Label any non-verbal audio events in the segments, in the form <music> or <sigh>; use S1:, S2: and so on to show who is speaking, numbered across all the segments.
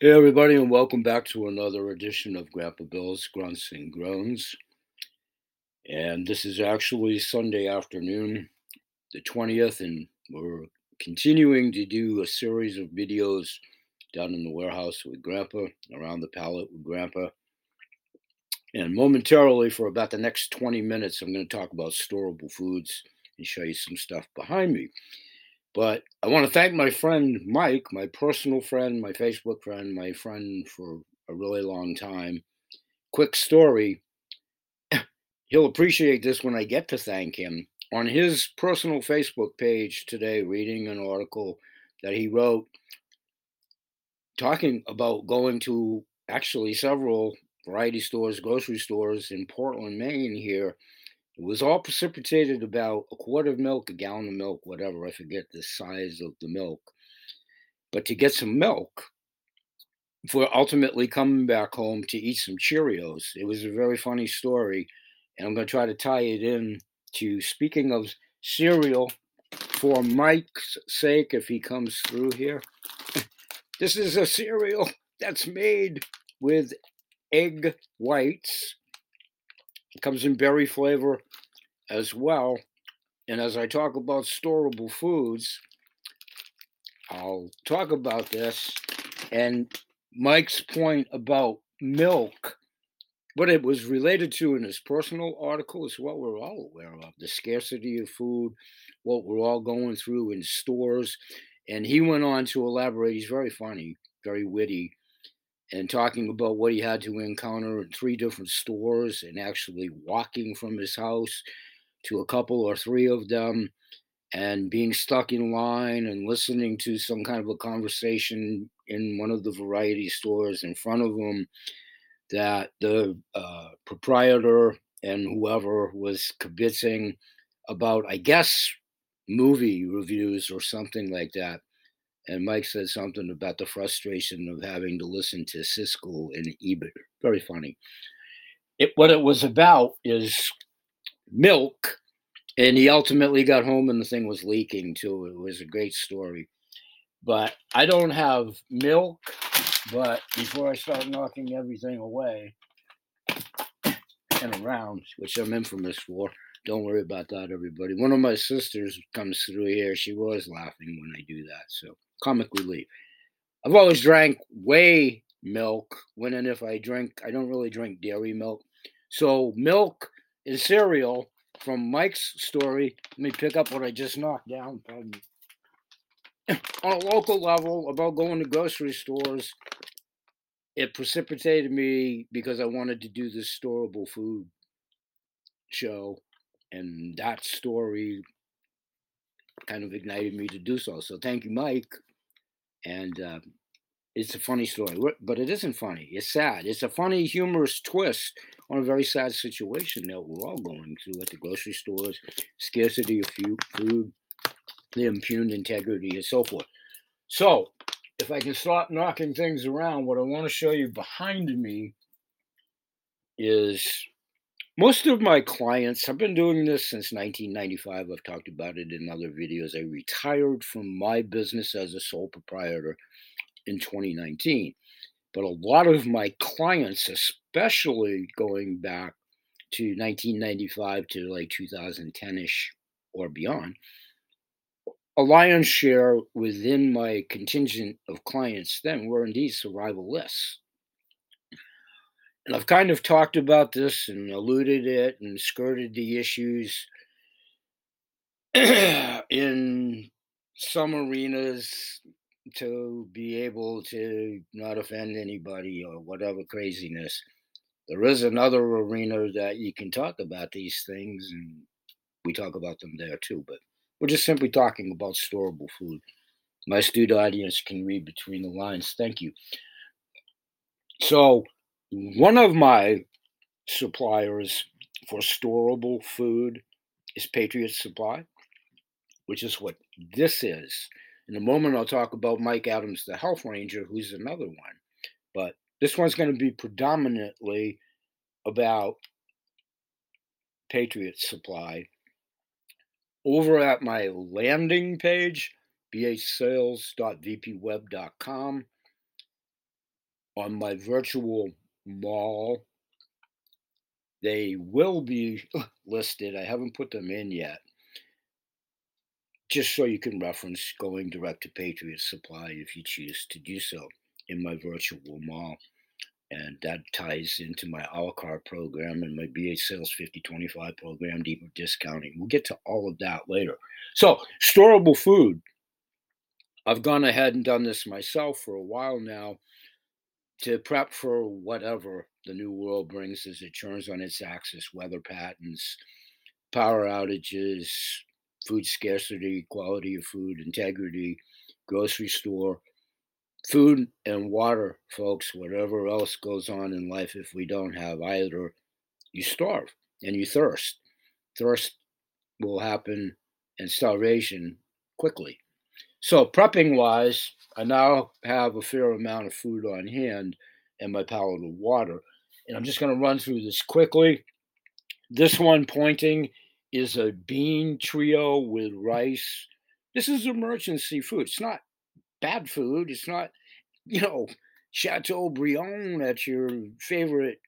S1: Hey, everybody, and welcome back to another edition of Grandpa Bill's Grunts and Groans. And this is actually Sunday afternoon, the 20th, and we're continuing to do a series of videos down in the warehouse with Grandpa, around the pallet with Grandpa. And momentarily, for about the next 20 minutes, I'm going to talk about storable foods and show you some stuff behind me. But I want to thank my friend Mike, my personal friend, my Facebook friend, my friend for a really long time. Quick story. <clears throat> He'll appreciate this when I get to thank him. On his personal Facebook page today, reading an article that he wrote talking about going to actually several variety stores, grocery stores in Portland, Maine here it was all precipitated about a quart of milk, a gallon of milk, whatever. I forget the size of the milk. But to get some milk for ultimately coming back home to eat some Cheerios. It was a very funny story. And I'm going to try to tie it in to speaking of cereal for Mike's sake, if he comes through here. <laughs> this is a cereal that's made with egg whites it comes in berry flavor as well. And as I talk about storable foods, I'll talk about this. And Mike's point about milk, what it was related to in his personal article is what we're all aware of the scarcity of food, what we're all going through in stores. And he went on to elaborate. He's very funny, very witty and talking about what he had to encounter in three different stores and actually walking from his house to a couple or three of them and being stuck in line and listening to some kind of a conversation in one of the variety stores in front of him that the uh, proprietor and whoever was kibitzing about, I guess, movie reviews or something like that and Mike said something about the frustration of having to listen to Siskel and Ebert. Very funny. It, what it was about is milk, and he ultimately got home and the thing was leaking too. It was a great story. But I don't have milk, but before I start knocking everything away and around, which I'm infamous for, don't worry about that, everybody. One of my sisters comes through here. She was laughing when I do that. So comic relief. I've always drank whey milk when and if I drink, I don't really drink dairy milk. So milk is cereal from Mike's story. Let me pick up what I just knocked down. <clears throat> On a local level, about going to grocery stores, it precipitated me because I wanted to do this storable food show, and that story kind of ignited me to do so. So thank you, Mike, and uh, it's a funny story, but it isn't funny. It's sad. It's a funny, humorous twist on a very sad situation that we're all going through at the grocery stores, scarcity of food, the impugned integrity, and so forth. So, if I can start knocking things around, what I want to show you behind me is most of my clients, I've been doing this since 1995. I've talked about it in other videos. I retired from my business as a sole proprietor in 2019. But a lot of my clients, especially going back to 1995 to like 2010 ish or beyond, a lion's share within my contingent of clients then were indeed survivalists and I've kind of talked about this and alluded it and skirted the issues <clears throat> in some arenas to be able to not offend anybody or whatever craziness. There is another arena that you can talk about these things, and we talk about them there too. But we're just simply talking about storable food. My astute audience can read between the lines. Thank you. So, one of my suppliers for storable food is Patriot Supply, which is what this is. In a moment, I'll talk about Mike Adams, the Health Ranger, who's another one. But this one's going to be predominantly about Patriot Supply. Over at my landing page, bhsales.vpweb.com, on my virtual mall. They will be <laughs> listed. I haven't put them in yet. Just so you can reference going direct to Patriot Supply if you choose to do so in my virtual mall. And that ties into my la carte program and my BH Sales 5025 program, deeper discounting. We'll get to all of that later. So, storable food. I've gone ahead and done this myself for a while now to prep for whatever the new world brings as it turns on its axis weather patterns, power outages, food scarcity, quality of food, integrity, grocery store, food and water, folks, whatever else goes on in life, if we don't have either, you starve and you thirst. Thirst will happen and starvation quickly. So, prepping wise, I now have a fair amount of food on hand and my pallet of water. And I'm just going to run through this quickly. This one pointing is a bean trio with rice. This is emergency food. It's not bad food. It's not, you know, Chateaubriand at your favorite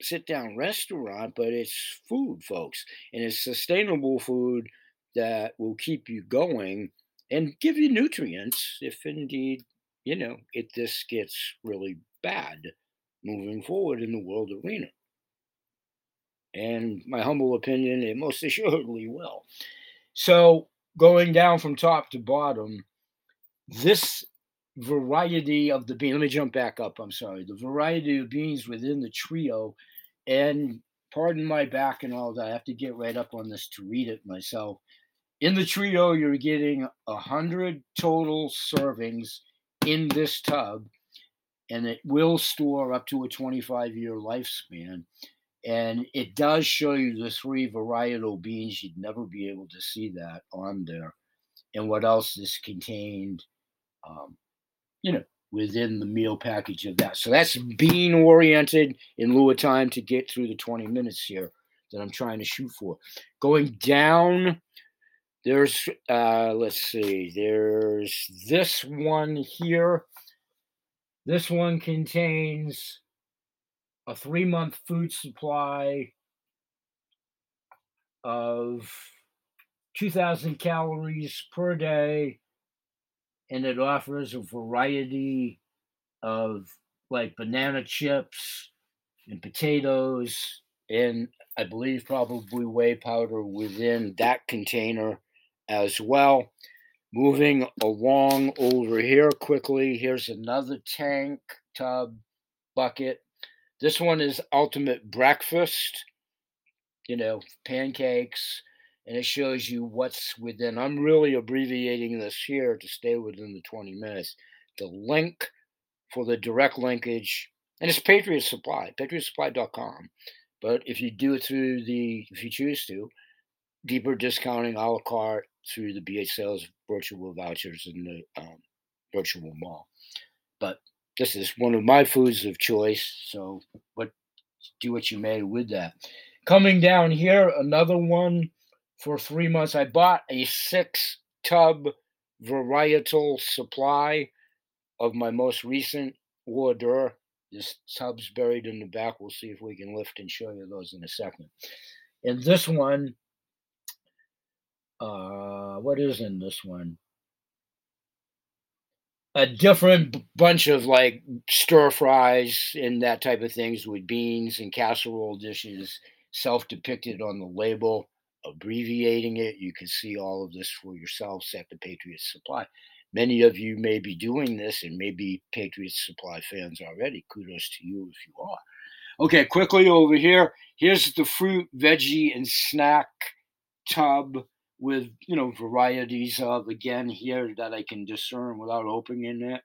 S1: sit down restaurant, but it's food, folks. And it's sustainable food that will keep you going and give you nutrients if indeed, you know, if this gets really bad moving forward in the world arena. And my humble opinion, it most <laughs> assuredly will. So, going down from top to bottom, this variety of the bean, let me jump back up. I'm sorry. The variety of beans within the trio, and pardon my back and all that, I have to get right up on this to read it myself. In the trio, you're getting a hundred total servings in this tub, and it will store up to a 25 year lifespan. And it does show you the three varietal beans. You'd never be able to see that on there. And what else is contained, um, you know, within the meal package of that. So that's bean oriented in lieu of time to get through the 20 minutes here that I'm trying to shoot for. Going down there's, uh, let's see, there's this one here. This one contains a three month food supply of 2,000 calories per day, and it offers a variety of like banana chips and potatoes, and I believe probably whey powder within that container as well. Moving along over here quickly, here's another tank tub bucket. This one is ultimate breakfast, you know, pancakes, and it shows you what's within. I'm really abbreviating this here to stay within the 20 minutes. The link for the direct linkage, and it's Patriot Supply, patriotsupply.com. But if you do it through the, if you choose to, deeper discounting a la carte through the BH sales virtual vouchers in the um, virtual mall. But this is one of my foods of choice, so what do what you may with that. Coming down here, another one for three months. I bought a six tub varietal supply of my most recent order. This tub's buried in the back. We'll see if we can lift and show you those in a second. And this one uh, what is in this one? A different bunch of like stir fries and that type of things with beans and casserole dishes, self depicted on the label, abbreviating it. You can see all of this for yourselves at the Patriot Supply. Many of you may be doing this and may be Patriot Supply fans already. Kudos to you if you are. Okay, quickly over here. Here's the fruit, veggie, and snack tub with you know varieties of again here that I can discern without opening it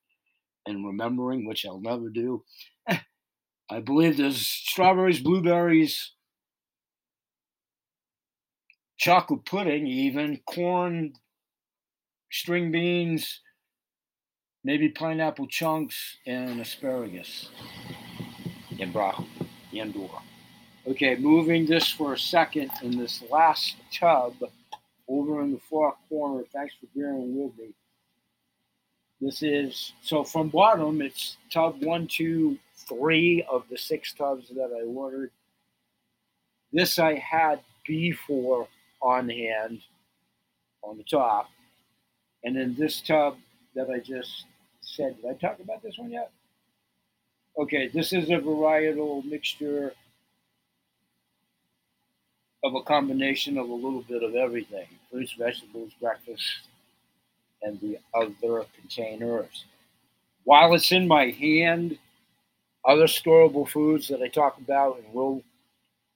S1: and remembering, which I'll never do. <laughs> I believe there's strawberries, blueberries, chocolate pudding, even corn, string beans, maybe pineapple chunks, and asparagus and broccoli, yandor. Okay, moving this for a second in this last tub over in the far corner. Thanks for bearing with me. This is so from bottom, it's tub one, two, three of the six tubs that I ordered. This I had before on hand on the top. And then this tub that I just said, did I talk about this one yet? Okay, this is a varietal mixture of a combination of a little bit of everything fruits, vegetables, breakfast, and the other containers. While it's in my hand, other storable foods that I talk about and will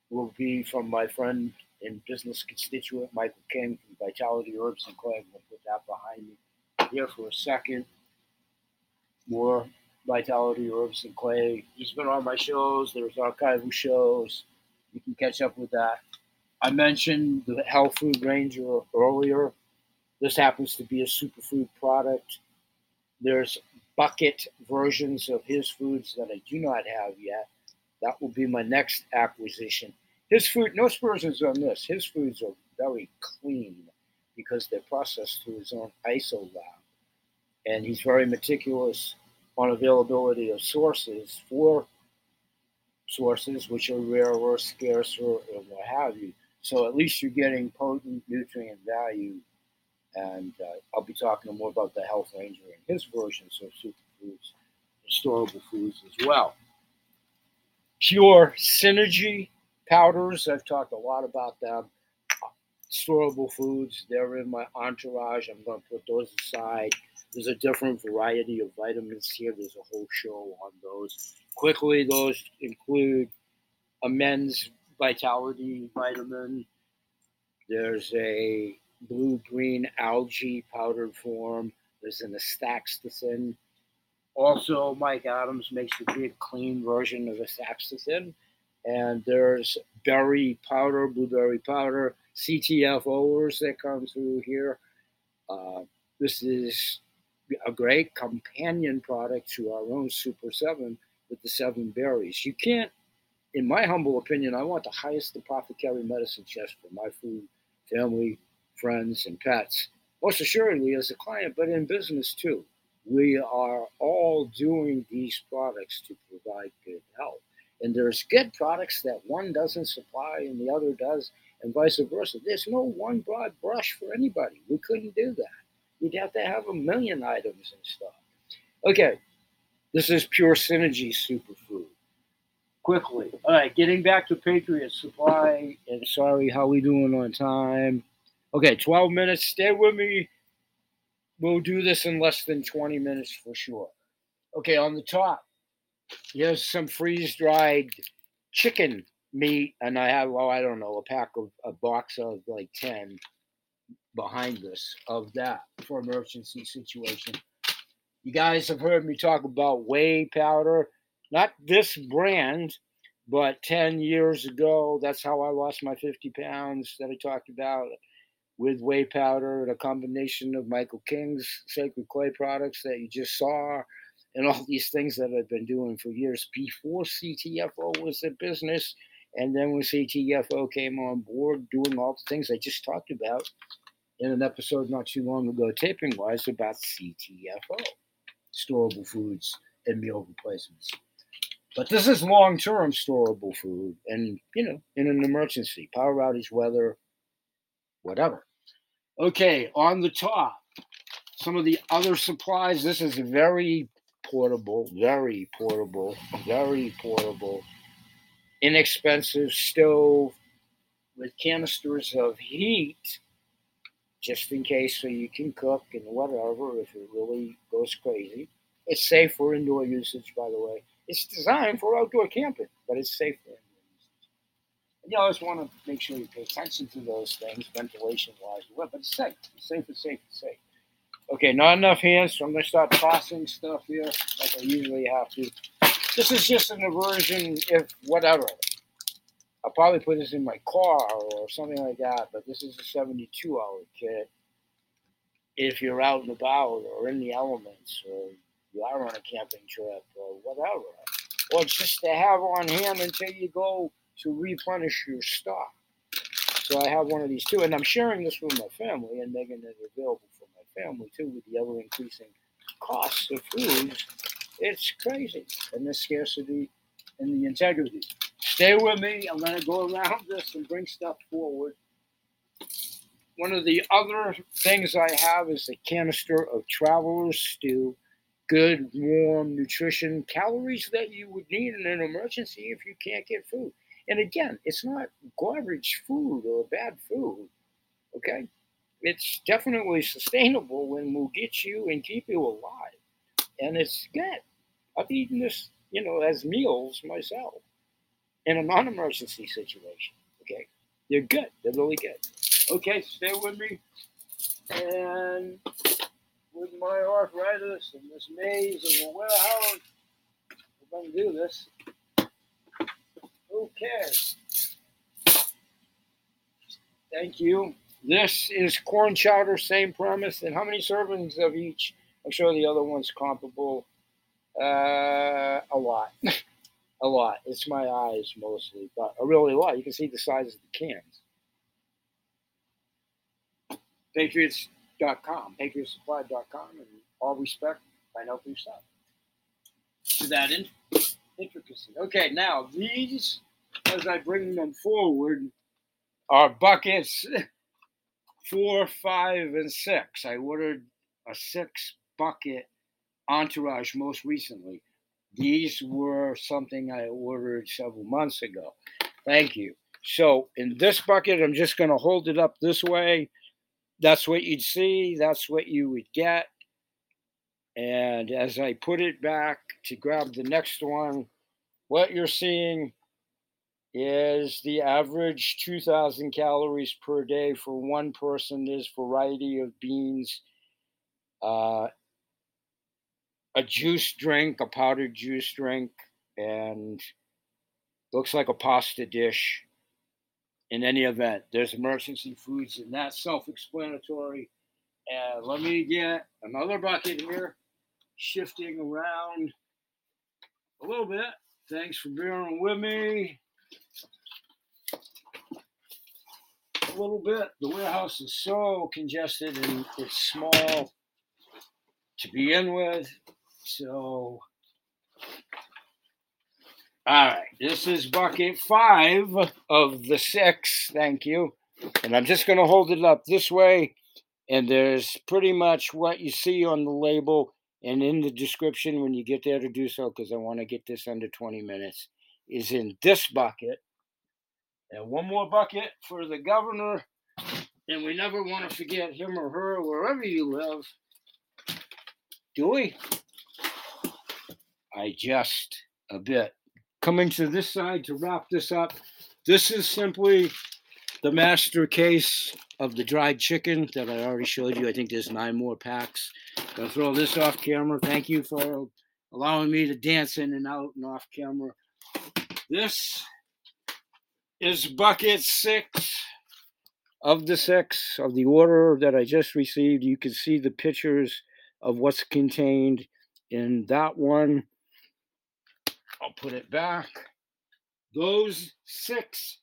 S1: will be from my friend and business constituent Michael King from Vitality Herbs and Clay. I'm to put that behind me here for a second. More Vitality Herbs and Clay. He's been on my shows. There's archival shows. You can catch up with that. I mentioned the Health Food Ranger earlier. This happens to be a superfood product. There's bucket versions of his foods that I do not have yet. That will be my next acquisition. His food, no aspersions on this. His foods are very clean because they're processed through his own ISO lab. And he's very meticulous on availability of sources for sources which are rarer, scarcer, and what have you. So at least you're getting potent nutrient value. And uh, I'll be talking more about the Health Ranger and his versions of superfoods, storable foods as well. Pure Synergy powders, I've talked a lot about them. Storable foods, they're in my entourage. I'm going to put those aside. There's a different variety of vitamins here. There's a whole show on those. Quickly, those include a men's vitality vitamin. There's a blue green algae powdered form. There's an astaxanthin. Also, Mike Adams makes a big clean version of astaxanthin. And there's berry powder, blueberry powder, CTFOers that come through here. Uh, this is a great companion product to our own Super 7 with the seven berries. You can't in my humble opinion, I want the highest apothecary medicine chest for my food, family, friends, and pets. Most assuredly as a client, but in business too. We are all doing these products to provide good health. And there's good products that one doesn't supply and the other does, and vice versa. There's no one broad brush for anybody. We couldn't do that. You'd have to have a million items and stuff. Okay, this is pure synergy superfood quickly. All right, getting back to Patriot Supply, and sorry, how we doing on time? Okay, 12 minutes. Stay with me. We'll do this in less than 20 minutes for sure. Okay, on the top, here's some freeze dried chicken meat, and I have, well, I don't know, a pack of a box of like 10 behind this of that for emergency situation. You guys have heard me talk about whey powder not this brand, but 10 years ago, that's how I lost my 50 pounds that I talked about with whey powder and a combination of Michael King's Sacred Clay products that you just saw, and all these things that I've been doing for years before CTFO was a business. And then when CTFO came on board, doing all the things I just talked about in an episode not too long ago, taping wise, about CTFO, storable foods and meal replacements. But this is long term storable food and, you know, in an emergency, power outage, weather, whatever. Okay, on the top, some of the other supplies. This is very portable, very portable, very portable, inexpensive stove with canisters of heat just in case so you can cook and whatever if it really goes crazy. It's safe for indoor usage, by the way. It's designed for outdoor camping, but it's safe for indoor. And you always want to make sure you pay attention to those things, ventilation wise, but it's safe. It's safe, it's safe, it's safe. Okay, not enough hands, so I'm going to start tossing stuff here like I usually have to. This is just an aversion, if whatever. I'll probably put this in my car or something like that, but this is a 72 hour kit. If you're out and about or in the elements or you are on a camping trip or whatever, or just to have on hand until you go to replenish your stock. So I have one of these too, and I'm sharing this with my family and making it available for my family too with the ever increasing costs of foods, it's crazy. And the scarcity and the integrity. Stay with me. I'm going to go around this and bring stuff forward. One of the other things I have is a canister of Traveler's Stew. Good, warm nutrition, calories that you would need in an emergency if you can't get food. And again, it's not garbage food or bad food. Okay? It's definitely sustainable and will get you and keep you alive. And it's good. I've eaten this, you know, as meals myself in a non emergency situation. Okay? They're good. They're really good. Okay, stay with me. And with my arthritis and this maze of a warehouse, we're going to do this. who cares? Thank you. This is corn chowder, same premise. And how many servings of each? I'm sure the other one's comparable. Uh, a lot. <laughs> a lot. It's my eyes mostly, but a really lot. You can see the size of the cans. Patriots.com, patriotsupply.com, and all respect, find out for yourself. To that in, intricacy. Okay, now these, as I bring them forward, are buckets <laughs> four, five, and six. I ordered a six bucket entourage most recently. These were something I ordered several months ago. Thank you. So in this bucket, I'm just going to hold it up this way. That's what you'd see. That's what you would get. And as I put it back to grab the next one, what you're seeing is the average 2,000 calories per day for one person. There's variety of beans, uh, a juice drink, a powdered juice drink, and looks like a pasta dish. In any event, there's emergency foods, and that's self-explanatory. And let me get another bucket here, shifting around a little bit. Thanks for bearing with me. A little bit. The warehouse is so congested and it's small to begin with. So, all right, this is bucket five of the six. Thank you. And I'm just going to hold it up this way. And there's pretty much what you see on the label and in the description when you get there to do so, because I want to get this under 20 minutes, is in this bucket. And one more bucket for the governor. And we never want to forget him or her, wherever you live. Do we? I just a bit. Coming to this side to wrap this up, this is simply the master case of the dried chicken that I already showed you. I think there's nine more packs. Gonna throw this off camera. Thank you for allowing me to dance in and out and off camera. This is bucket six of the six of the order that I just received. You can see the pictures of what's contained in that one. I'll put it back. Those six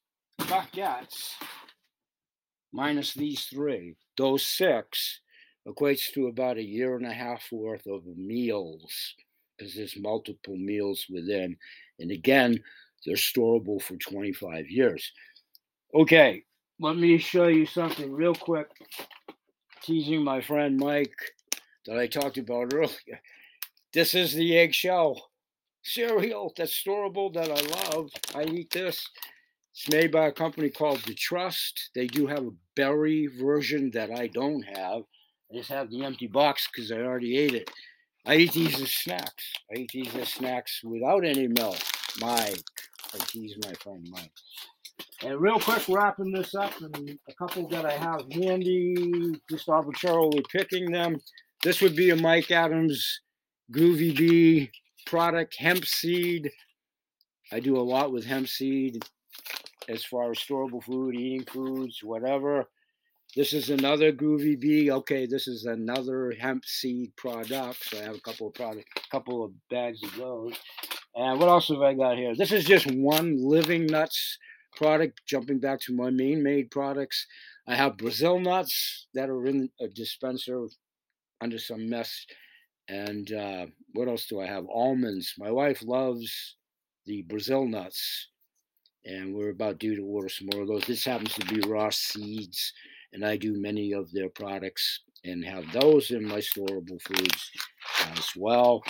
S1: buckets, minus these three, those six equates to about a year and a half worth of meals because there's multiple meals within. And again, they're storable for 25 years. Okay, let me show you something real quick. Teasing my friend Mike that I talked about earlier. This is the eggshell cereal that's storable that I love. I eat this. It's made by a company called The Trust. They do have a berry version that I don't have. I just have the empty box because I already ate it. I eat these as snacks. I eat these as snacks without any milk. Mike. I tease my friend Mike. And real quick, wrapping this up, and a couple that I have handy, just arbitrarily picking them. This would be a Mike Adams Groovy Bee product, hemp seed. I do a lot with hemp seed as far as storable food, eating foods, whatever. This is another Groovy Bee. Okay, this is another hemp seed product. So I have a couple of product, couple of bags of those. And what else have I got here? This is just one Living Nuts product. Jumping back to my main made products, I have Brazil nuts that are in a dispenser under some mess And uh, what else do I have? Almonds. My wife loves the Brazil nuts, and we're about due to order some more of those. This happens to be raw seeds, and I do many of their products and have those in my storable foods as well.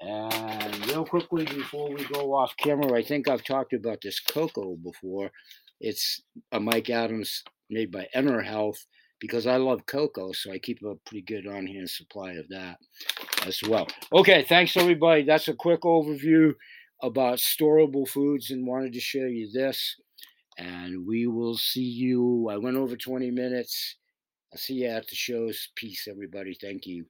S1: And real quickly before we go off camera, I think I've talked about this cocoa before. It's a Mike Adams made by Enter Health because I love cocoa, so I keep a pretty good on hand supply of that as well. Okay, thanks everybody. That's a quick overview about storable foods and wanted to show you this. And we will see you. I went over 20 minutes. I'll see you at the shows. Peace, everybody. Thank you.